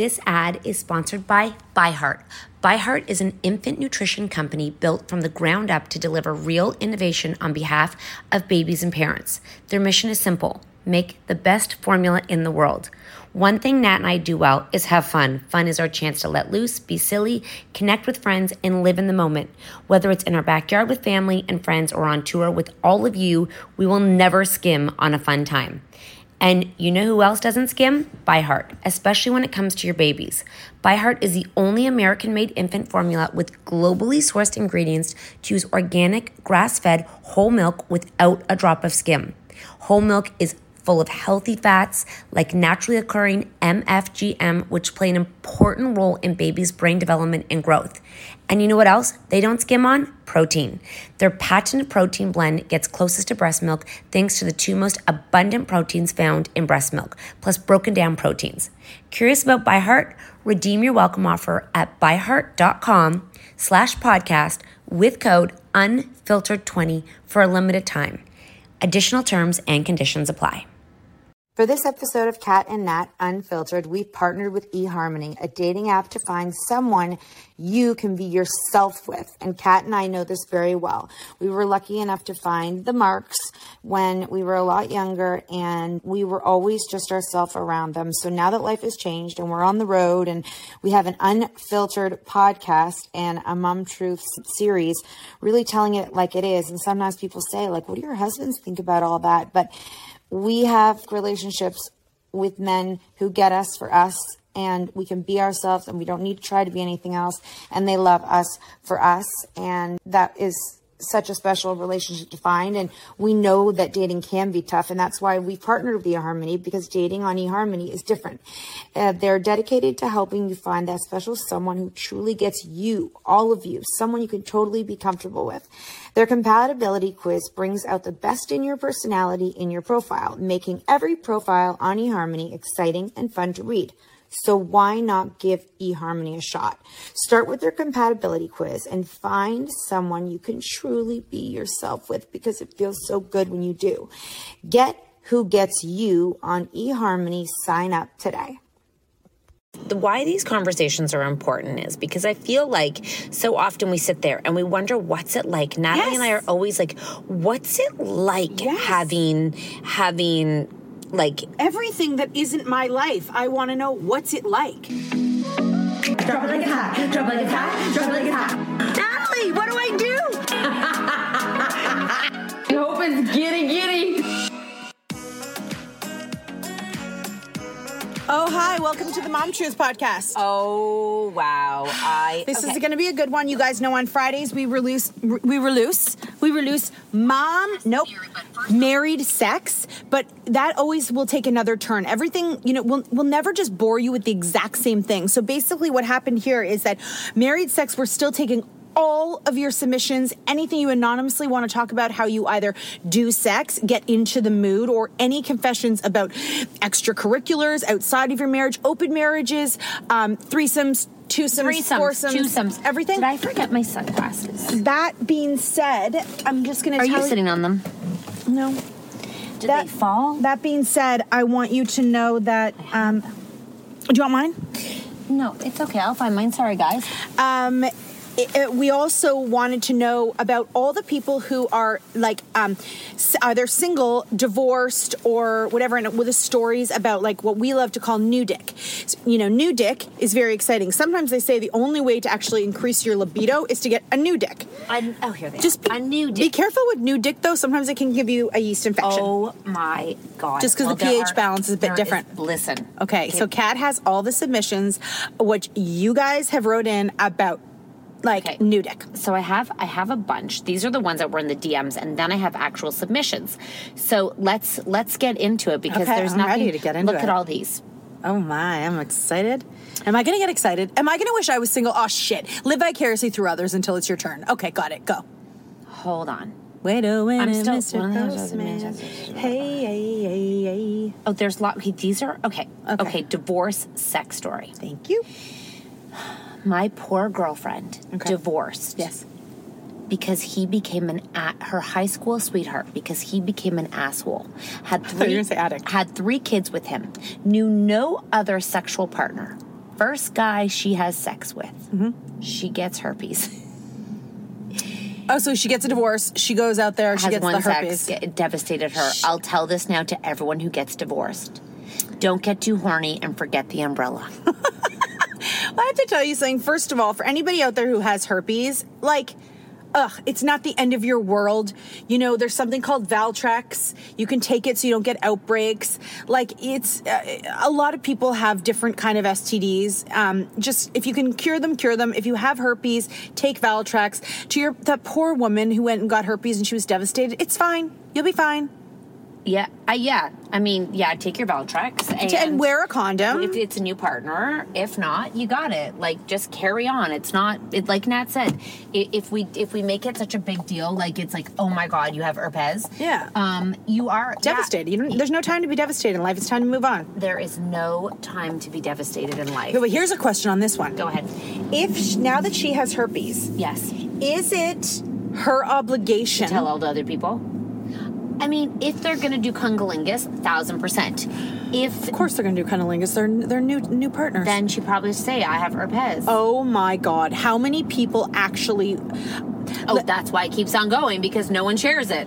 This ad is sponsored by ByHeart. ByHeart is an infant nutrition company built from the ground up to deliver real innovation on behalf of babies and parents. Their mission is simple make the best formula in the world. One thing Nat and I do well is have fun. Fun is our chance to let loose, be silly, connect with friends, and live in the moment. Whether it's in our backyard with family and friends or on tour with all of you, we will never skim on a fun time. And you know who else doesn't skim? ByHeart, especially when it comes to your babies. ByHeart is the only American made infant formula with globally sourced ingredients to use organic, grass fed whole milk without a drop of skim. Whole milk is full of healthy fats like naturally occurring MFGM, which play an important role in babies' brain development and growth. And you know what else they don't skim on? Protein. Their patented protein blend gets closest to breast milk thanks to the two most abundant proteins found in breast milk, plus broken down proteins. Curious about ByHeart? Redeem your welcome offer at byheart.com slash podcast with code unfiltered20 for a limited time. Additional terms and conditions apply. For this episode of Cat and Nat Unfiltered, we've partnered with eHarmony, a dating app to find someone you can be yourself with. And Cat and I know this very well. We were lucky enough to find the marks when we were a lot younger and we were always just ourselves around them. So now that life has changed and we're on the road and we have an unfiltered podcast and a mom truth series, really telling it like it is. And sometimes people say like, what do your husbands think about all that? But we have relationships with men who get us for us and we can be ourselves and we don't need to try to be anything else and they love us for us and that is such a special relationship to find and we know that dating can be tough and that's why we partnered with eHarmony because dating on eHarmony is different. Uh, they're dedicated to helping you find that special someone who truly gets you, all of you, someone you can totally be comfortable with. Their compatibility quiz brings out the best in your personality in your profile, making every profile on eHarmony exciting and fun to read. So why not give eHarmony a shot? Start with their compatibility quiz and find someone you can truly be yourself with because it feels so good when you do. Get who gets you on eHarmony. Sign up today the why these conversations are important is because I feel like so often we sit there and we wonder what's it like. Natalie yes. and I are always like, what's it like yes. having having like everything that isn't my life. I want to know what's it like. Drop it like a hat. Drop it like a hat. Drop it like a hat. Natalie, what do I do? I hope it's giddy giddy. Oh, hi. Welcome to the Mom Truth Podcast. Oh, wow. I This okay. is going to be a good one. You guys know on Fridays we release we release we release mom nope married sex, but that always will take another turn. Everything, you know, we'll we'll never just bore you with the exact same thing. So basically what happened here is that married sex we're still taking all of your submissions, anything you anonymously want to talk about how you either do sex, get into the mood, or any confessions about extracurriculars outside of your marriage, open marriages, um, threesomes, twosomes, Threesomes, foursomes, twosomes, everything. Did I forget my sunglasses? That being said, I'm just going to Are tell you sitting on them? No. Did they fall? That being said, I want you to know that. Um, do you want mine? No, it's okay. I'll find mine. Sorry, guys. Um, it- it- we also wanted to know about all the people who are like um, either single, divorced, or whatever, and with the stories about like what we love to call new dick. S- You know, new dick is very exciting. Sometimes they say the only way to actually increase your libido is to get a new dick. I, oh, here they Just be, a new dick. Be careful with new dick though. Sometimes it can give you a yeast infection. Oh my god! Just 'cause the there pH balance is a bit different. listen. Okay, so Cat has all the submissions, which you guys have wrote in about like Okay. new dick. So I have I have a bunch. These are the ones that were in the DMs, and then I have actual submissions. So let's let's get into it because Okay, there's I'm nothing. ready to get into Look it. at all these. Oh my, I'm excited. Am I gonna get excited? Am I gonna wish I was single? Oh shit. Live vicariously through others until it's your turn. Okay, got it. Go. Hold on. Wait a minute, I'm still- Mr. Postman. Hey, hey, hey, hey. Oh, there's a lot. Okay, these are okay. Okay. Okay, divorce sex story. Thank you. My poor girlfriend Okay. divorced. Yes. because he became an a- her high school sweetheart because he became an asshole. Had three were say addict. had three kids with him. Knew no other sexual partner. First guy she has sex with. Mm-hmm. She gets herpes. Oh, so she gets a divorce. She goes out there. She gets one the sex herpes. get- devastated her. I'll tell this now to everyone who gets divorced. Don't get too horny and forget the umbrella. I have to tell you something. First of all, for anybody out there who has herpes, like, ugh, it's not the end of your world. You know, there's something called Valtrex. You can take it so you don't get outbreaks. Like, it's uh, a lot of people have different kind of STDs. Um, just if you can cure them, cure them. If you have herpes, take Valtrex. To your that poor woman who went and got herpes and she was devastated, it's fine. You'll be fine. Yeah, uh, yeah. I mean, yeah. Take your Valtrex and, and wear a condom. If it's a new partner, if not, you got it. Like just carry on. It's not it, like Nat said. If we if we make it such a big deal, like it's like oh my god, you have herpes. Yeah. Um, you are yeah. Devastated. You don't, there's no time to be devastated in life. It's time to move on. There is no time to be devastated in life. Okay, but here's a question on this one. Go ahead. If sh- now that she has herpes, Yes. is it her obligation? To tell all the other people. I mean, if they're gonna do cunnilingus, thousand percent. If Of course, they're going to do cunnilingus. They're they're new new partners. then she probably say I have herpes. oh my God! How many people actually? oh, that's why it keeps on going because no one shares it.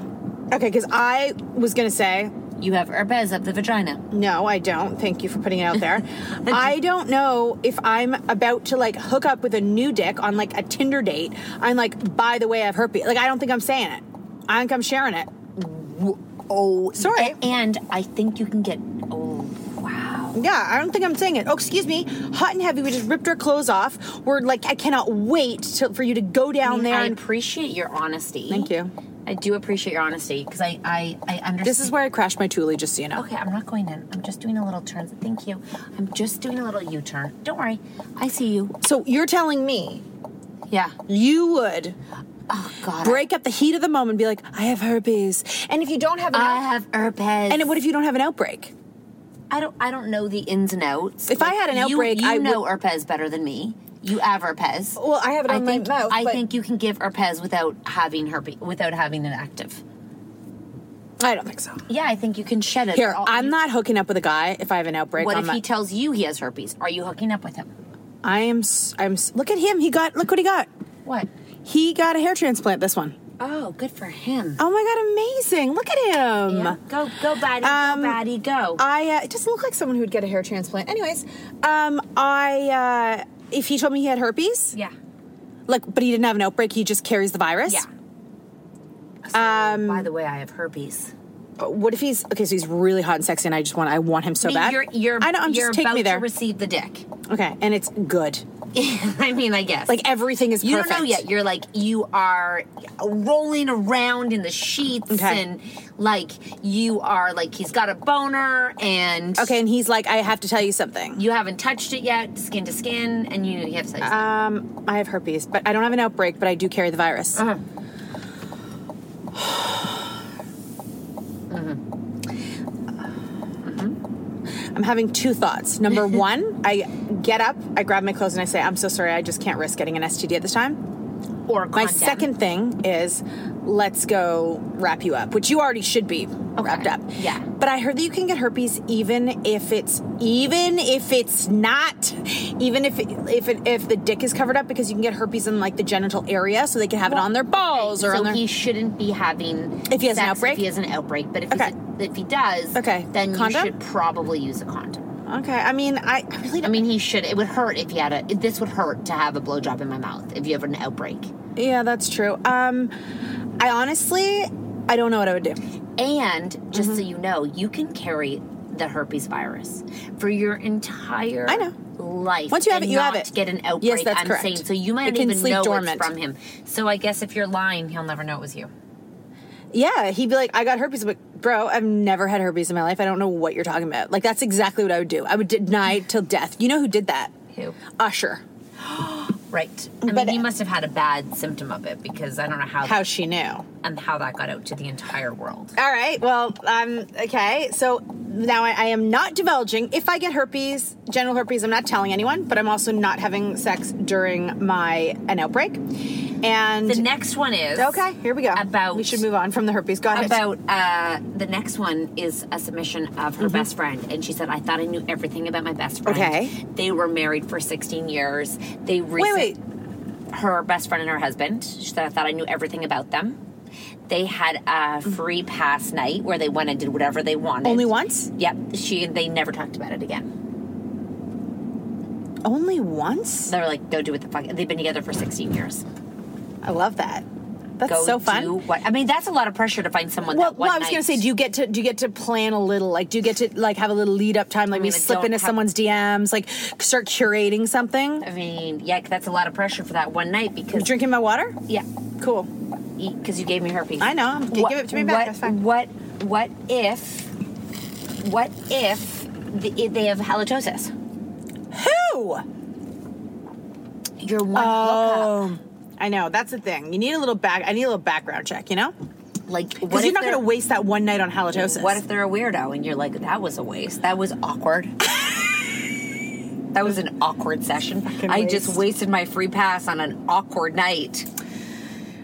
Okay, because I was going to say You have herpes of the vagina. no, I don't. Thank you for putting it out there. I don't know if I'm about to like hook up with a new dick on like a Tinder date. I'm like, by the way, I have herpes. Like, I don't think I'm saying it. I think I'm sharing it. Oh, Sorry. And I think you can get. Oh, wow. Yeah, I don't think I'm saying it. Oh, excuse me. Hot and heavy. We just ripped our clothes off. We're like, I cannot wait to, for you to go down I, mean, there. I and, appreciate your honesty. Thank you. I do appreciate your honesty because I, I, I understand. this is where I crashed my Thule, just so you know. Okay, I'm not going in. I'm just doing a little turn. Thank you. I'm just doing a little U-turn. Don't worry. I see you. So you're telling me Yeah. you would Oh God. break up the heat of the moment and be like, I have herpes. And if you don't have an I out- have herpes. and what if you don't have an outbreak? I don't. I don't know the ins and outs. If I had an outbreak, you I know would- herpes better than me. You have herpes. Well, I have it I on my think, mouth, I but- think you can give herpes without having herpes, without having an active. I don't think so. Yeah, I think you can shed it. Here, I'm not hooking up with a guy if I have an outbreak. What on if my- he tells you he has herpes? Are you hooking up with him? I am. s- I'm. s- Look at him. He got. Look what he got. What? He got a hair transplant. This one. Oh, good for him. Oh my god, amazing! Look at him. Yeah. Go, go, baddie, Um, go, baddie, go. I uh, it doesn't look like someone who would get a hair transplant. Anyways, um, I uh, if he told me he had herpes, yeah, like, but he didn't have an outbreak, he just carries the virus. yeah. So, Um, by the way, I have herpes. What if he's okay? So he's really hot and sexy, and I just want I want him so I mean, bad. you're, you're, I know. I'm you're just take about me there. to receive the dick. okay, and it's good. I mean, I guess. Like everything is you perfect. don't know yet. You're like you are rolling around in the sheets, Okay. and like you are like he's got a boner, and Okay, and he's like, I have to tell you something. you haven't touched it yet, skin to skin, and you you have to. Um, I have herpes, but I don't have an outbreak, but I do carry the virus. Uh-huh. Mm-hmm. I'm having two thoughts. Number one, I get up, I grab my clothes, and I say, I'm so sorry, I just can't risk getting an STD at this time. or My second thing is, let's go wrap you up, which you already should be wrapped up. Yeah. But I heard that you can get herpes even if it's even if it's not even if it, if it, if the dick is covered up because you can get herpes in like the genital area, so they can have it on their balls or so on their. he shouldn't be having If he has an outbreak? If he has an outbreak, but if Okay. if he does, Okay. then Condom? you should probably use a condom. okay, I mean, I, I really I mean, he should. It would hurt if he had a. This would hurt to have a blowjob in my mouth if you have an outbreak. yeah, that's true. Um, I honestly, I don't know what I would do. And just Mm-hmm. so you know, you can carry the herpes virus for your entire I know. life. Once you have it, you have it. Get an outbreak. Yes, that's I'm correct. saying so. You It might not can even sleep know dormant. it's from him. So I guess if you're lying, he'll never know it was you. Yeah, he'd be like, I got herpes, but bro, I've never had herpes in my life. I don't know what you're talking about. Like, that's exactly what I would do. I would deny till death. You know who did that? Who? Usher. Right. I But- mean, he must have had a bad symptom of it because I don't know how How she knew. and how that got out to the entire world. All right. Well, um, okay. So now I, I am not divulging. If I get herpes, genital herpes, I'm not telling anyone, but I'm also not having sex during my an outbreak. And The next one is okay, here we go. About we should move on from the herpes. Go ahead. About uh, the next one is a submission of her best friend, and she said, "I thought I knew everything about my best friend. Mm-hmm. Okay. they were married for 16 years. They wait, wait. her best friend and her husband. She said, I thought I knew everything about them. They had a free pass night where they went and did whatever they wanted. Only once? Yep. She they never talked about it again. Only once? They're like, go do what the fuck. They've been together for 16 years. I love that. That's so fun. what? I mean, that's a lot of pressure to find someone. Well, that one well, I was gonna say, do you get to do you get to plan a little? Like, do you get to like have a little lead up time? Like, mean, we slip into have- someone's DMs, like start curating something. I mean, yeah, that's a lot of pressure for that one night because You because drinking my water? yeah, Cool. because you gave me herpes. I know. What- give it to me back. What, That's fine. What? What if? What if the, they have halitosis? Who? You're one hookup. I know. That's the thing. You need a little back. I need a little background check. You know, Like, because you're not going to waste that one night on halitosis. What if they're a weirdo and you're like, that was a waste. That was awkward. that was an awkward session. I just wasted my free pass on an awkward night.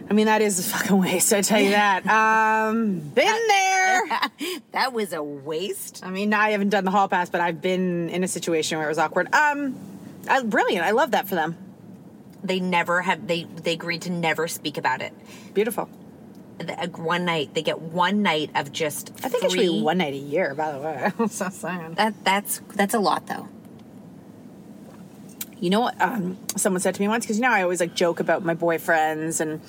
I mean, that is a fucking waste. I tell you that. Um, been there. that was a waste. I mean, I haven't done the hall pass, but I've been in a situation where it was awkward. Um, I, brilliant. I love that for them. They never have. They they agreed to never speak about it. Beautiful. The- uh, One night they get one night of just. I think it should be one night a year. By the way, I'm so saying. That that's that's a lot though. You know what? Um, someone said to me once because you know I always like joke about my boyfriends and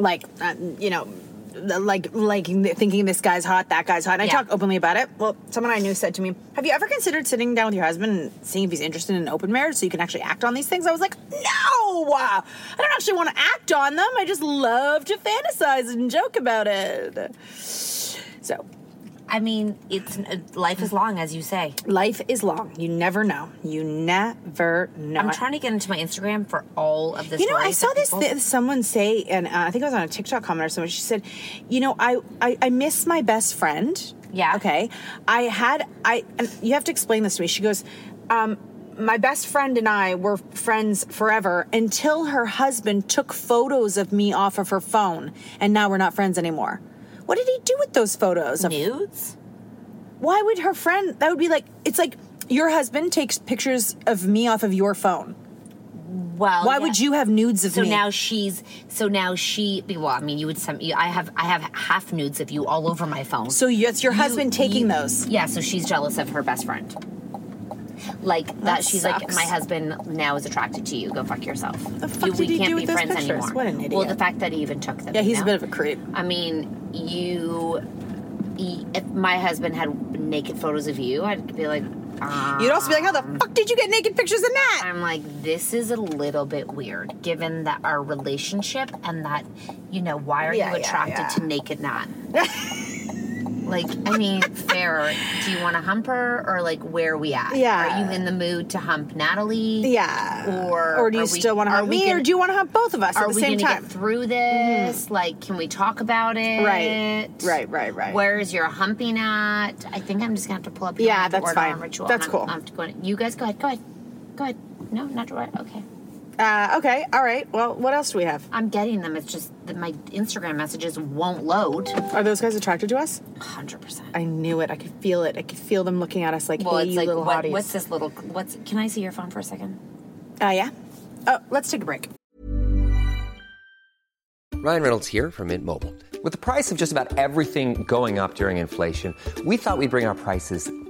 like uh, you know like like thinking this guy's hot, that guy's hot. And I talk openly about it. Well, someone I knew said to me, "Have you ever considered sitting down with your husband and seeing if he's interested in an open marriage so you can actually act on these things?" I was like, "No, I don't actually want to act on them. I just love to fantasize and joke about it." So I mean, it's uh, life is long, as you say. life is long. You never know. You never know. I'm trying to get into my Instagram for all of this. You know, I saw this th- someone say, and uh, I think it was on a TikTok comment or something. She said, "You know, I I, I miss my best friend." Yeah. Okay. I had I. You have to explain this to me. She goes, um, "My best friend and I were friends forever until her husband took photos of me off of her phone, and now we're not friends anymore." What did he do with those photos? Of, nudes. why would her friend? That would be like it's like your husband takes pictures of me off of your phone. Well, Why yeah. would you have nudes of So me? So now she's. So now she. Well, I mean, you would some. I have. I have half nudes of you all over my phone. So it's your husband taking those. Yeah. So she's jealous of her best friend. Like that, That she's like, my husband now is attracted to you. Go fuck yourself. The fuck you, did we he can't do be friends pictures? anymore. What an idiot. Well, the fact that he even took them. Yeah, you he's a bit of a creep. I mean, you. he- If my husband had naked photos of you, I'd be like, um, You'd also be like, how the fuck did you get naked pictures in that? I'm like, this is a little bit weird, given that our relationship and that, you know, why are Yeah, you yeah, attracted yeah. to naked Nat? like, I mean, fair. Do you want to hump her, or like, where are we at? Yeah. Are you in the mood to hump Natalie? Yeah. Or or do you still want to hump me, or gonna- do you want to hump both of us Are at the we same time? Mm-hmm. get through this? Like, can we talk about it? Right. Right, right, right. Where's your humping at? I think I'm just gonna have to pull up. Your Yeah, that's fine. Ritual. That's I'm- cool. I'm have to go in- You guys go ahead. Go ahead. Go ahead. No, not worry. Okay. Uh, okay, all right. Well, what else do we have? I'm getting them. It's just that my Instagram messages won't load. Are those guys attracted to us? 100%. I knew it. I could feel it. I could feel them looking at us like, Well, hey, it's you like, little what, hotties. what's this little, what's, can I see your phone for a second? Uh, yeah. Oh, let's take a break. Ryan Reynolds here from Mint Mobile. With the price of just about everything going up during inflation, we thought we'd bring our prices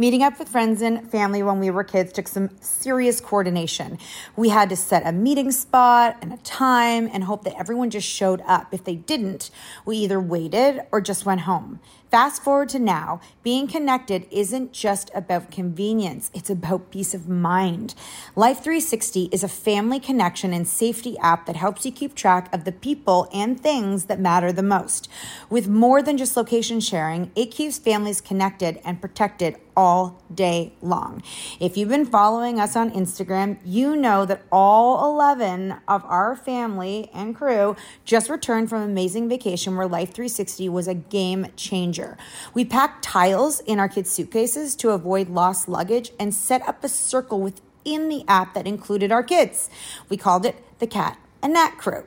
Meeting up with friends and family when we were kids took some serious coordination. We had to set a meeting spot and a time and hope that everyone just showed up. If they didn't, we either waited or just went home. Fast forward to now, being connected isn't just about convenience, it's about peace of mind. Life 360 is a family connection and safety app that helps you keep track of the people and things that matter the most. With more than just location sharing, it keeps families connected and protected all day long. If you've been following us on Instagram, you know that all 11 of our family and crew just returned from an amazing vacation where Life 360 was a game changer. We packed tiles in our kids' suitcases to avoid lost luggage and set up a circle within the app that included our kids. We called it the Cat and Nat Crew.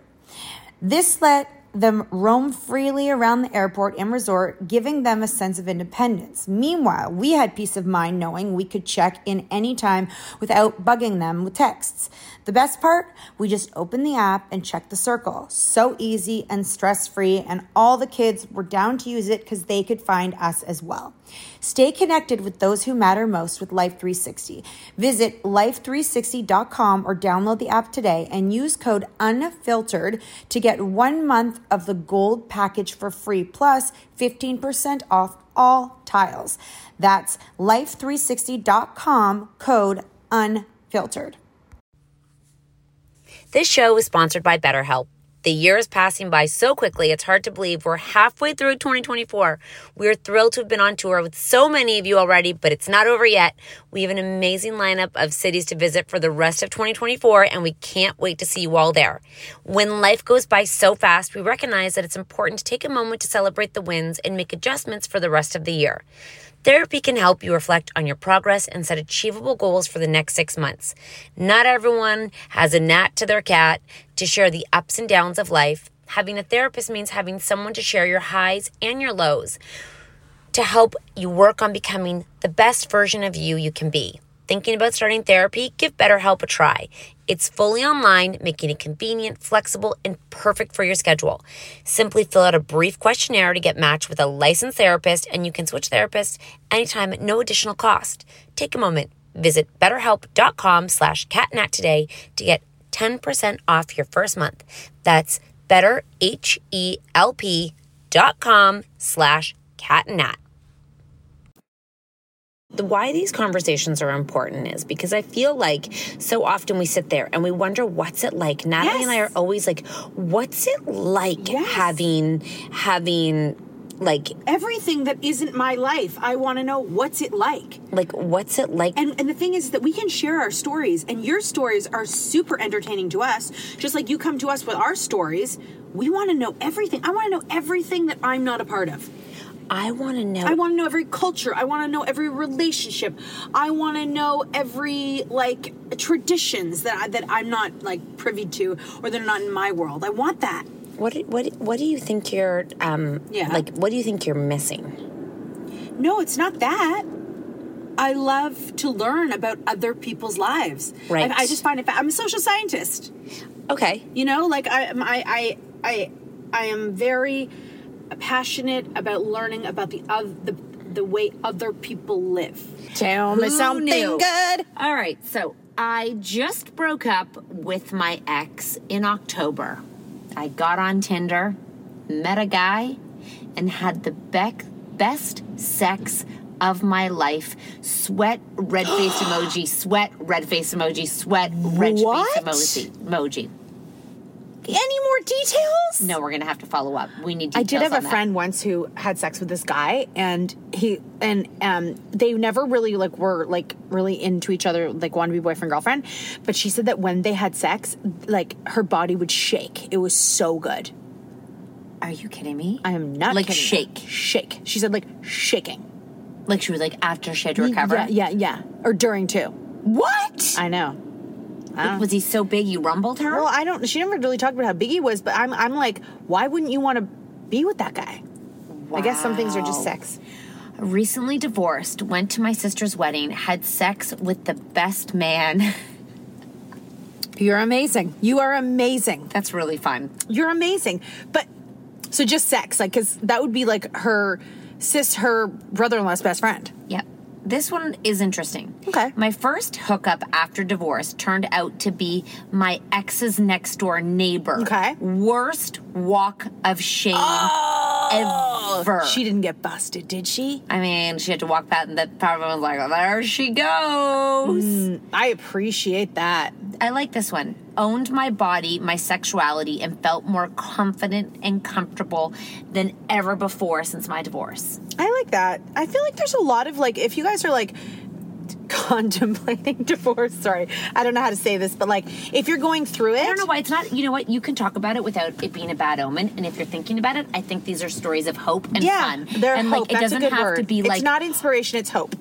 This let them roam freely around the airport and resort, giving them a sense of independence. Meanwhile, we had peace of mind knowing we could check in anytime without bugging them with texts. The best part? We just opened the app and checked the circle. So easy and stress free, and all the kids were down to use it because they could find us as well. Stay connected with those who matter most with Life 360. Visit life360.com or download the app today and use code UNFILTERED to get one month of the gold package for free plus 15% off all tiles. That's life360.com code UNFILTERED. This show is sponsored by BetterHelp. The year is passing by so quickly, it's hard to believe we're halfway through 2024. We're thrilled to have been on tour with so many of you already, but it's not over yet. We have an amazing lineup of cities to visit for the rest of 2024, and we can't wait to see you all there. When life goes by so fast, we recognize that it's important to take a moment to celebrate the wins and make adjustments for the rest of the year. Therapy can help you reflect on your progress and set achievable goals for the next six months. Not everyone has a nat to their cat to share the ups and downs of life. Having a therapist means having someone to share your highs and your lows to help you work on becoming the best version of you you can be. Thinking about starting therapy? Give BetterHelp a try. It's fully online, making it convenient, flexible, and perfect for your schedule. Simply fill out a brief questionnaire to get matched with a licensed therapist, and you can switch therapists anytime at no additional cost. Take a moment. Visit betterhelp.com slash catnat today to get 10% off your first month. That's betterhelp.com slash catnat the why these conversations are important is because I feel like so often we sit there and we wonder what's it like. Natalie Yes. and I are always like, what's it like Yes. having having Like everything that isn't my life. I want to know what's it like. Like what's it like? And and the thing is that we can share our stories, and your stories are super entertaining to us. Just like you come to us with our stories, we want to know everything. I want to know everything that I'm not a part of. I want to know. I want to know every culture. I want to know every relationship. I want to know every like traditions that I, that I'm not like privy to or that are not in my world. I want that. What what what do you think you're um Yeah. like what do you think you're missing? No, it's not that. I love to learn about other people's lives. Right. I, I just find it. I'm a social scientist. Okay. You know, like I, I, I, I, I am very passionate about learning about the oth- the the way other people live. Tell me something good. All right, so I just broke up with my ex in October. I got on Tinder, met a guy, and had the bec- best sex of my life. Sweat, red face emoji, sweat, red face emoji, sweat, red What? face emoji. emoji. Any more details? No, we're gonna have to follow up. We need. Details I did have a that. friend once who had sex with this guy, and he and um they never really like were like really into each other, like wanted to be boyfriend girlfriend. But she said that when they had sex, like her body would shake. It was so good. Are you kidding me? I am not Like shake. shake. She said like shaking. Like she was like after she had to recover. Yeah, yeah, yeah. Or during too. What? I know. I uh. Was he so big you rumbled her? Well, I don't. She never really talked about how big he was, but I'm. I'm like, why wouldn't you want to be with that guy? Wow. I guess some things are just sex. Recently divorced, went to my sister's wedding, had sex with the best man. You're amazing. You are amazing. That's really fun. You're amazing. But so just sex, like, because that would be like her sis, her brother-in-law's best friend. Yep. This one is interesting. Okay. My first hookup after divorce turned out to be my ex's next door neighbor. Okay. Worst walk of shame oh! ever. She didn't get busted, did she? I mean, she had to walk past, and the power was like, there she goes. Mm, I appreciate that. I like this one. Owned my body, my sexuality, and felt more confident and comfortable than ever before since my divorce. I like that. I feel like there's a lot of like, if you guys are like contemplating divorce, sorry, I don't know how to say this, but like, if you're going through it, I don't know why it's not. You know what? You can talk about it without it being a bad omen. And if you're thinking about it, I think these are stories of hope and yeah, fun. they're and hope. like it That's doesn't a good have word. to be it's like not inspiration, it's hope.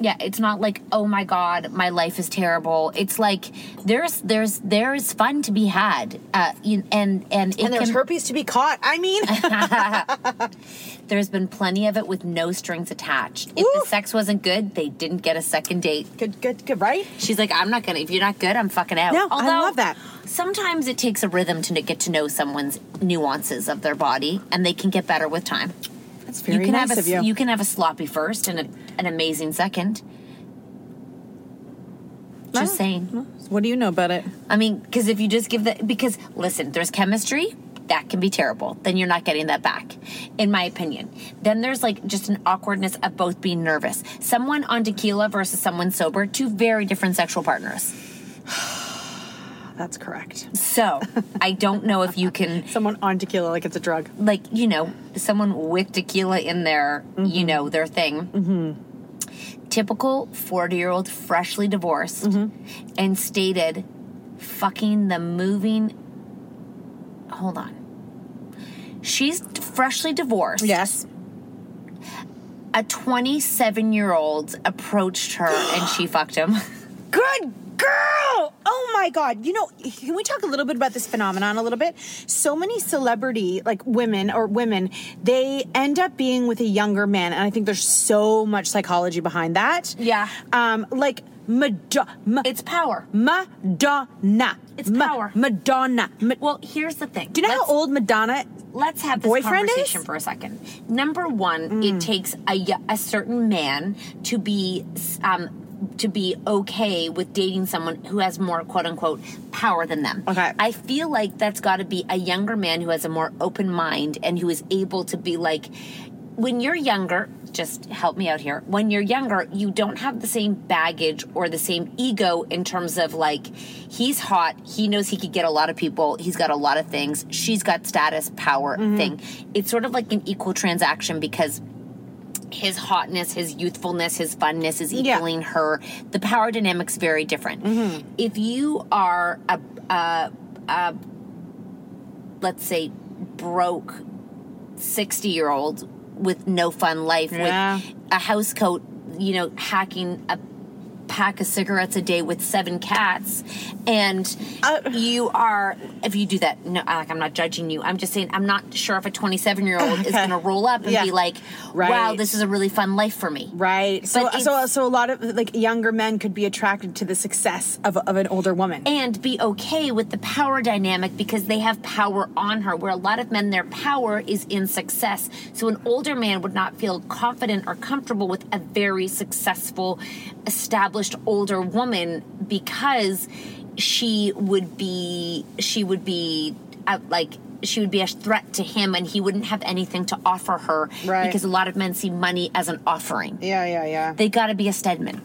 Yeah, it's not like oh my god, my life is terrible. It's like there's there's there's fun to be had, uh, and and it And there's can, herpes to be caught. I mean, There's been plenty of it with no strings attached. If the sex wasn't good, they didn't get a second date. good, good, good, right? She's like, I'm not gonna. If you're not good, I'm fucking out. No, I love that. Sometimes it takes a rhythm to get to know someone's nuances of their body, and they can get better with time. That's very you can nice have a of you. can have a sloppy first and a, an amazing second. Just Oh. saying. What do you know about it? I mean, because if you just give the because listen, there's chemistry that can be terrible. Then you're not getting that back, in my opinion. Then there's like just an awkwardness of both being nervous. Someone on tequila versus someone sober, two very different sexual partners. That's correct. So I don't know if you can Someone on tequila like it's a drug. like you know someone with tequila in their you know their thing. Mm-hmm. Typical forty year old freshly divorced Mm-hmm. and stated, "Fucking the moving." Hold on. She's freshly divorced. Yes. A 27 year old approached her and she fucked him. Good girl! Oh my god. You know, can we talk a little bit about this phenomenon a little bit? So many celebrity, like women or women, they end up being with a younger man, and I think there's so much psychology behind that. Yeah. Um, like Madonna. It's power. Madonna. It's Ma- power. Madonna. Ma- Well, here's the thing. Do you know Let's- how old Madonna? let's have this boyfriend conversation is? for a second. Number one, Mm. it takes a, a certain man to be um, to be okay with dating someone who has more quote unquote power than them. Okay. I feel like that's got to be a younger man who has a more open mind and who is able to be like. When you're younger, just help me out here. When you're younger, you don't have the same baggage or the same ego in terms of like, he's hot, he knows he could get a lot of people, he's got a lot of things, she's got status, power Mm-hmm. thing. It's sort of like an equal transaction because his hotness, his youthfulness, his funness is Yeah. equaling her. The power dynamic's very different. Mm-hmm. If you are a, a, a let's say broke 60 year old with no fun life Yeah. with a house coat you know hacking a pack of cigarettes a day with seven cats. And Uh, you are if you do that no like i'm not judging you. I'm just saying i'm not sure if a 27 year old is going to roll up and Yeah. be like wow this is a really fun life for me. Right. So But so so a lot of like younger men could be attracted to the success of, of an older woman. and be okay with the power dynamic because they have power on her where a lot of men their power is in success. So an older man would not feel confident or comfortable with a very successful established older woman because she would be she would be uh, like she would be a threat to him and he wouldn't have anything to offer her Right. because a lot of men see money as an offering yeah, yeah, yeah. they got to be a stedman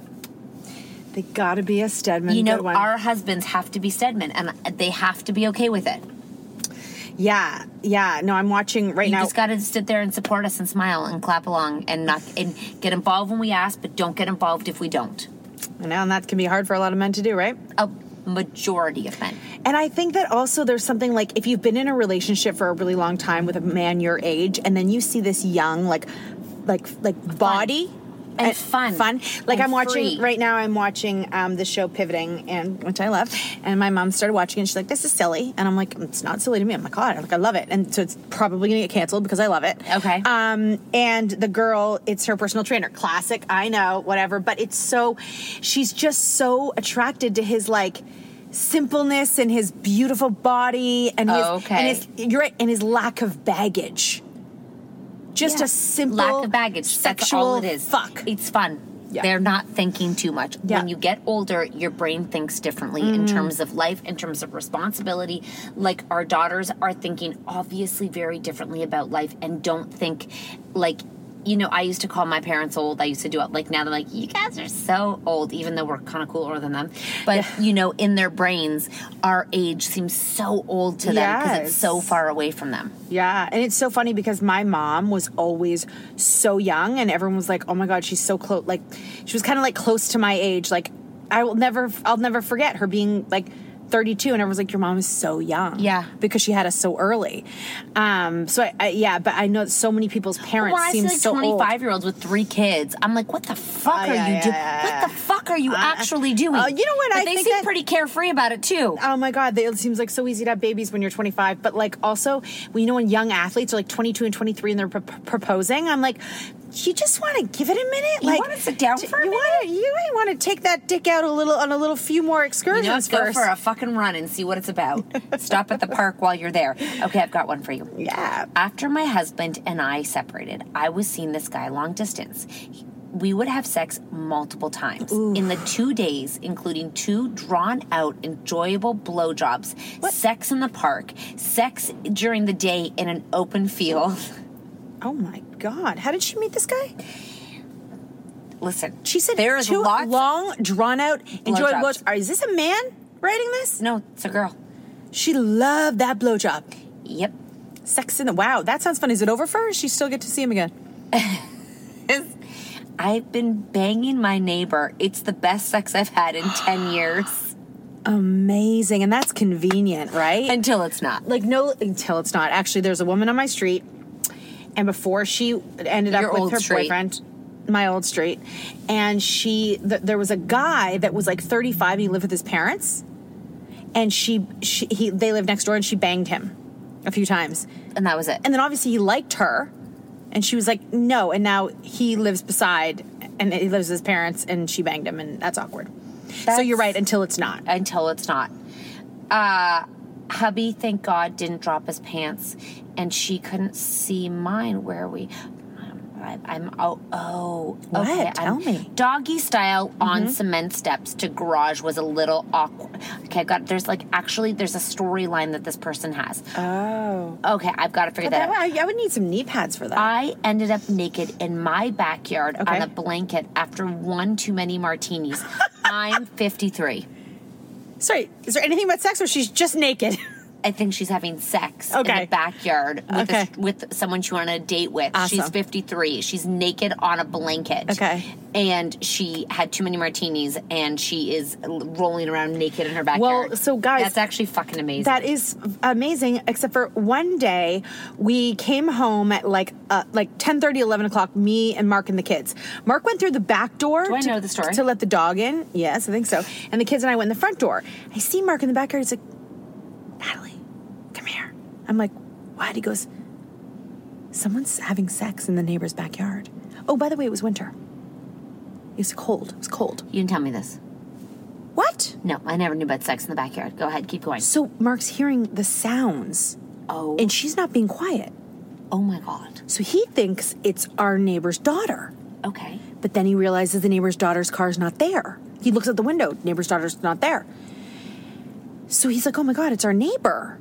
They gotta be a Stedman. you know our husbands have to be stedman and they have to be okay with it yeah, yeah. No, I'm watching right you now. You just got to sit there and support us and smile and clap along and not and get involved when we ask, but don't get involved if we don't. I know, and that can be hard for a lot of men to do, right? A majority of men. And I think that also there's something like if you've been in a relationship for a really long time with a man your age, and then you see this young, like, like, like body. And fun. fun. Like And I'm watching free. right now. I'm watching um, the show Pivoting, and which I love. And my mom started watching, and she's like, "This is silly," and I'm like, "It's not silly to me." I'm like, "God, like I love it," and so it's probably gonna get canceled because I love it. Okay. Um, and the girl, it's her personal trainer. Classic, I know, whatever. But it's so, she's just so attracted to his like simpleness and his beautiful body and his, Oh, okay. and his you're right, and his lack of baggage. Just Yeah. a simple lack of baggage. That's sexual all it is. Fuck. It's fun. Yeah. They're not thinking too much. Yeah. When you get older, your brain thinks differently in mm. terms of life, in terms of responsibility. Like our daughters are thinking obviously very differently about life and don't think like you know, I used to call my parents old. I used to do it like now they're like, you guys are so old, even though we're kind of cooler than them. But, you know, in their brains, our age seems so old to them because it's so far away from them. Yeah, and it's so funny because my mom was always so young, and everyone was like, "Oh my god, she's so close." Like, she was kind of like close to my age. Like, I will never, I'll never forget her being like 32, and everyone's like, "Your mom is so young." Yeah. because she had us so early. Um, so I, I yeah, but I know so many people's parents see seem like so old. 25 year olds with three kids, I'm like, what the fuck Oh, are yeah, you yeah, doing? yeah, What the fuck are you Uh, actually doing? uh, you know what, But I they seem that- pretty carefree about it too. Oh my God, they, it seems like so easy to have babies when you're 25. But like also, when you know when young athletes are like 22 and 23 and they're pro- proposing, I'm like, you just want to give it a minute. You like, wanna sit down for a you Wanna, you want to take that dick out a little on a little few more excursions You know, go first. for a fucking run and see what it's about. Stop at the park while you're there. Okay, I've got one for you. Yeah. After my husband and I separated, I was seeing this guy long distance. We would have sex multiple times in the two days, including two drawn out, enjoyable blowjobs, sex in the park, sex during the day in an open field. oh my God, how did she meet this guy? Listen, She said there is two lots. long, drawn out, enjoyable. Blowjobs. Blow- is this a man writing this? no, it's a girl. She loved that blowjob. Yep. Sex in the wow. That sounds fun. Is it over for her? She still get to see him again? I've been banging my neighbor. It's the best sex I've had in 10 years. Amazing, and that's convenient, right? Until it's not. like no until it's not actually there's a woman on my street and before she ended Your up with her street. boyfriend my old street. And she th- there was a guy that was like 35 and he lived with his parents. And she, she he they lived next door and she banged him a few times. And that was it. and then obviously he liked her. And she was like no. And now he lives beside and he lives with his parents and she banged him and that's awkward. So you're right until it's not. Until it's not. Uh, hubby, thank God, didn't drop his pants, and she couldn't see mine where we. five. I'm oh oh. What? Okay, Tell I'm- me. Mm-hmm. Doggy style on cement steps to garage was a little awkward. Okay, I've got there's like actually there's a storyline that this person has. Oh. Okay, I've got to figure that that, out. I, I would need some knee pads for that. I ended up naked in my backyard Okay. on a blanket after one too many martinis. I'm 53. Sorry, is there anything about sex or she's just naked? I think she's having sex in the backyard with, Okay. a, with someone she went on a date with. Awesome. She's 53. She's naked on a blanket. Okay. And she had too many martinis and she is rolling around naked in her backyard. Well, so guys- That's actually fucking amazing. That is amazing, except for one day we came home at like uh, like 10 11 o'clock, me and Mark and the kids. Mark went through the back door Do I to, know the story? to let the dog in. Yes, I think so. And the kids and I went in the front door. I see Mark in the backyard. He's like, Natalie. I'm like, what? He goes, someone's having sex in the neighbor's backyard. Oh, by the way, it was winter. It was cold. It was cold. you didn't tell me this. What? No, I never knew about sex in the backyard. Go ahead, keep going. So Mark's hearing the sounds. Oh. And she's not being quiet. Oh my God. So he thinks it's our neighbor's daughter. Okay. But then he realizes the neighbor's daughter's car's not there. He looks at the window, neighbor's daughter's not there. So he's like, oh my God, it's our neighbor.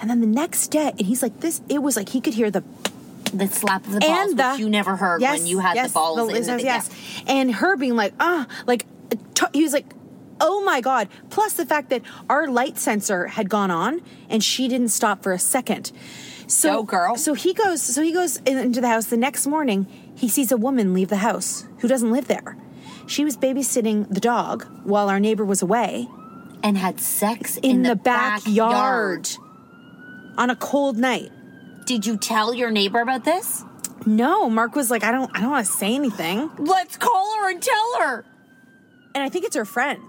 And then the next day, and he's like, this, it was like he could hear the The slap of the balls, and the which you never heard Yes, when you had yes, the balls. in yes, the, yes. And her being like, ah, like t- he was like, oh my god. Plus the fact that our light sensor had gone on and she didn't stop for a second. So girl. So he goes. So he goes into the house. The next morning, he sees a woman leave the house who doesn't live there. She was babysitting the dog while our neighbor was away And had sex in, in, the, backyard, backyard. On a cold night. Did you tell your neighbor about this? No, Mark was like, I don't, I don't want to say anything. Let's call her and tell her. And I think it's her friend.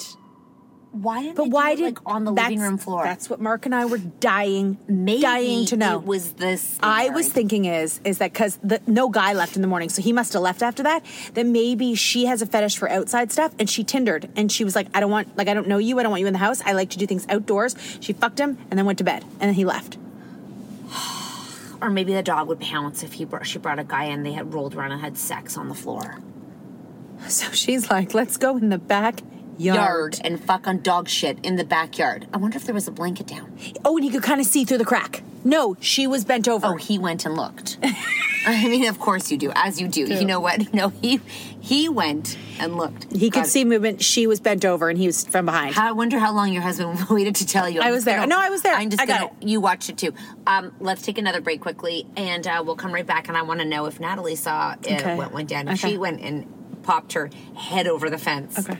Why didn't But why it, did like on the living room floor? That's what Mark and I were dying, Maybe dying to know. It was this. I was thinking is is that because no guy left in the morning, so he must have left after that. That maybe she has a fetish for outside stuff, and she tindered, and she was like, I don't want, like, I don't know you, I don't want you in the house. I like to do things outdoors. She fucked him, and then went to bed, and then he left. Or maybe the dog would pounce if he brought, she brought a guy in. They had rolled around and had sex on the floor. So she's like, let's go in the back yard. Yard and fuck on dog shit in the backyard. I wonder if there was a blanket down. Oh, and he could kind of see through the crack. No, she was bent over. Oh, he went and looked. I mean, of course you do, as you do. You know what? No, he he went and looked. he could see movement. She was bent over, and he was from behind. I wonder how long your husband waited to tell you. I was there. gonna- No, I was there. I'm just I got gonna. You watched it too. Um, let's take another break quickly, and uh, we'll come right back. And I want to know if Natalie saw uh, Okay. what went down. Okay. she went and popped her head over the fence. Okay.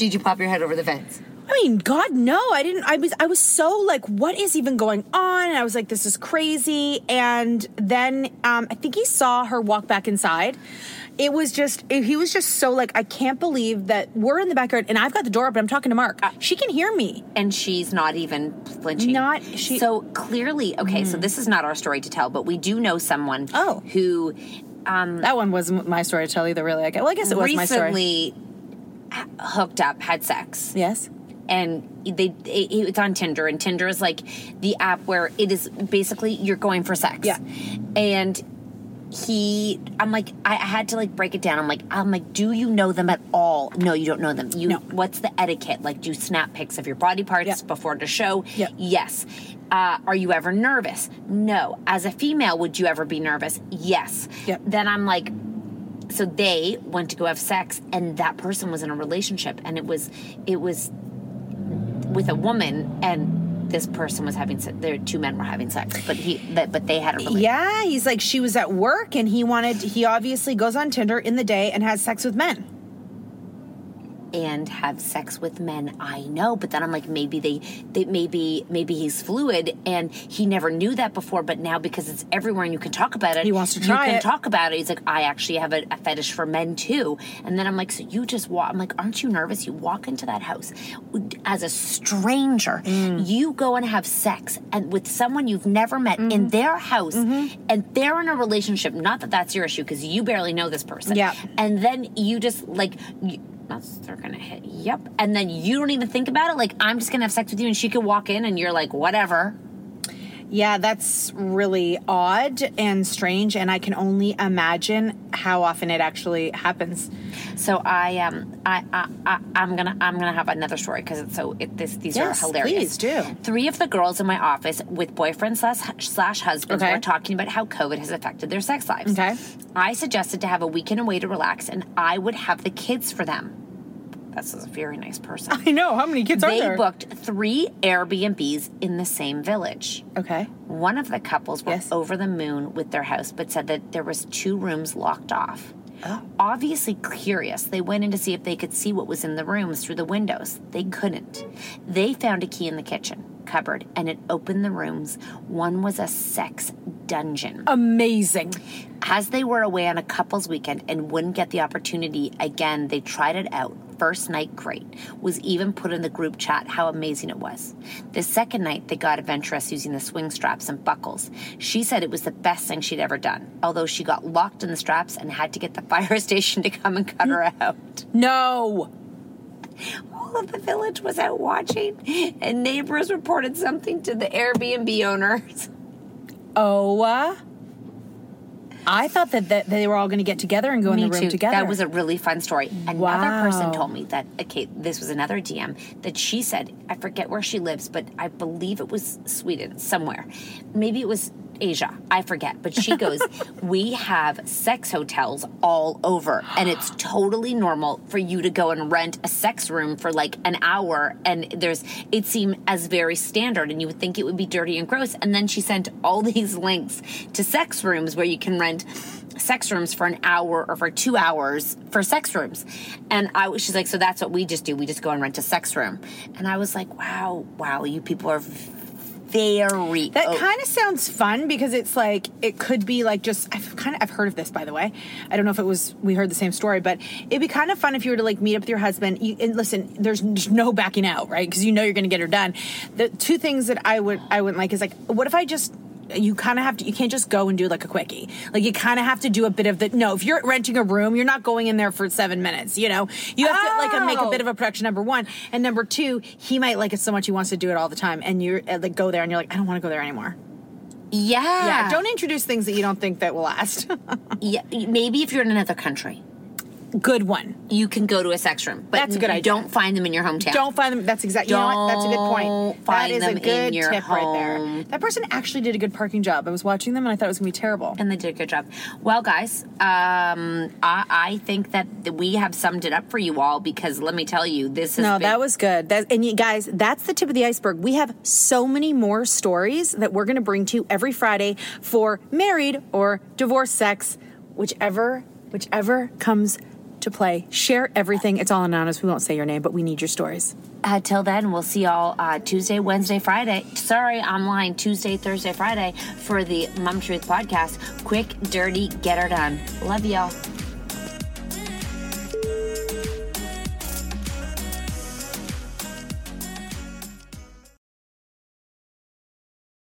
Did you pop your head over the fence? I mean, God, no, I didn't. I was, I was so like, what is even going on? And I was like, this is crazy. And then um, I think he saw her walk back inside. It was just, he was just so like, I can't believe that we're in the backyard and I've got the door up and I'm talking to Mark. she can hear me. and she's not even flinching. Not- she- So clearly, okay. So this is not our story to tell, but we do know someone. Oh. who um, That one wasn't my story to tell either, really. I guess, well, I guess it was my story. Hooked up, had sex, Yes. and they it, it's on Tinder, and Tinder is like the app where it is basically you're going for sex. Yeah. and he i'm like I, had to like break it down. I'm like i'm like do you know them at all? No you don't know them. You what's the etiquette? Like do you snap pics of your body parts before the show? Yes. Uh, are you ever nervous? No. As a female would you ever be nervous? Yes. Then i'm like so they went to go have sex and that person was in a relationship and it was it was with a woman and this person was having se- there two men were having sex but he but they had a relationship Yeah, he's like she was at work and he wanted he obviously goes on Tinder in the day and has sex with men. And have sex with men i know but then i'm like maybe they, they maybe maybe he's fluid and he never knew that before but now because it's everywhere and you can talk about it He wants to try you can it. talk about it he's like i actually have a, a fetish for men too and then i'm like so you just walk i'm like aren't you nervous you walk into that house as a stranger Mm. you go and have sex and with someone you've never met Mm-hmm. in their house and they're in a relationship not that that's your issue because you barely know this person Yeah. and then you just like you, they're gonna hit. Yep. And then you don't even think about it. Like i'm just gonna have sex with you and she could walk in and you're like whatever Yeah, that's really odd and strange and I can only imagine how often it actually happens. so i um i i, I i'm gonna i'm gonna have another story because it's so it, this these Yes, are hilarious please do. three of the girls in my office with boyfriends slash, slash husbands Okay. were talking about how covid has affected their sex lives Okay. i suggested to have a weekend away to relax and i would have the kids for them this is a very nice person I know, how many kids are they booked three Airbnbs in the same village. Okay. One of the couples were over the moon with their house, but said that there was two rooms locked off. Oh. Obviously curious, they went in to see if they could see what was in the rooms through the windows. They couldn't. They found a key in the kitchen cupboard and it opened the rooms. One was a sex dungeon. Amazing. As they were away on a couple's weekend and wouldn't get the opportunity again, they tried it out. First night, great. Was even put in the group chat how amazing it was. The second night, they got adventurous using the swing straps and buckles. She said it was the best thing she'd ever done, although she got locked in the straps and had to get the fire station to come and cut her out. No. All of the village was out watching, and neighbors reported something to the Airbnb owners. Oh, uh, I thought that, that they were all going to get together and go Me in the room too. together. That was a really fun story. Another Wow. person told me that, okay, this was another DM, that she said, I forget where she lives, but I believe it was Sweden, somewhere. Maybe it was Asia, I forget. But she goes, We have sex hotels all over, and it's totally normal for you to go and rent a sex room for like an hour. And there's, it seemed as very standard, and you would think it would be dirty and gross. And then she sent all these links to sex rooms where you can rent sex rooms for an hour or for two hours for sex rooms. And I was, she's like, so that's what we just do. We just go and rent a sex room. And I was like, wow, wow, you people are very. That kind of sounds fun because it's like it could be like just I've kind of I've heard of this by the way. I don't know if it was we heard the same story, but it'd be kind of fun if you were to like meet up with your husband. You, and listen, there's, there's no backing out, right? Because you know you're going to get her done. The two things that I would I wouldn't like is like what if I just you kind of have to you can't just go and do like a quickie. Like you kind of have to do a bit of the no if you're renting a room you're not going in there for seven minutes you know? You have to like make a bit of a production number one. And number two he might like it so much he wants to do it all the time and you're uh, like go there and you're like i don't want to go there anymore. Yeah. yeah don't introduce things that you don't think that will last. Yeah, maybe if you're in another country. Good one. You can go to a sex room, but That's a good idea. Don't find them in your hometown. Don't find them. That's exactly. You know what? That's a good point. That is them a good in your tip right there. That person actually did a good parking job. I was watching them and I thought it was gonna be terrible. And they did a good job. Well, guys, um, I, I think that we have summed it up for you all because let me tell you, this is No, that was good. That, and you guys, that's the tip of the iceberg. We have so many more stories that we're going to bring to you every Friday for married or divorced sex, whichever whichever comes to play. Share everything. It's all anonymous. We won't say your name, but we need your stories. Uh, till then, we'll see y'all uh, Tuesday, Wednesday, Friday. Sorry, lying. Tuesday, Thursday, Friday for the Mum Truth podcast. Quick, dirty, get her done. Love y'all.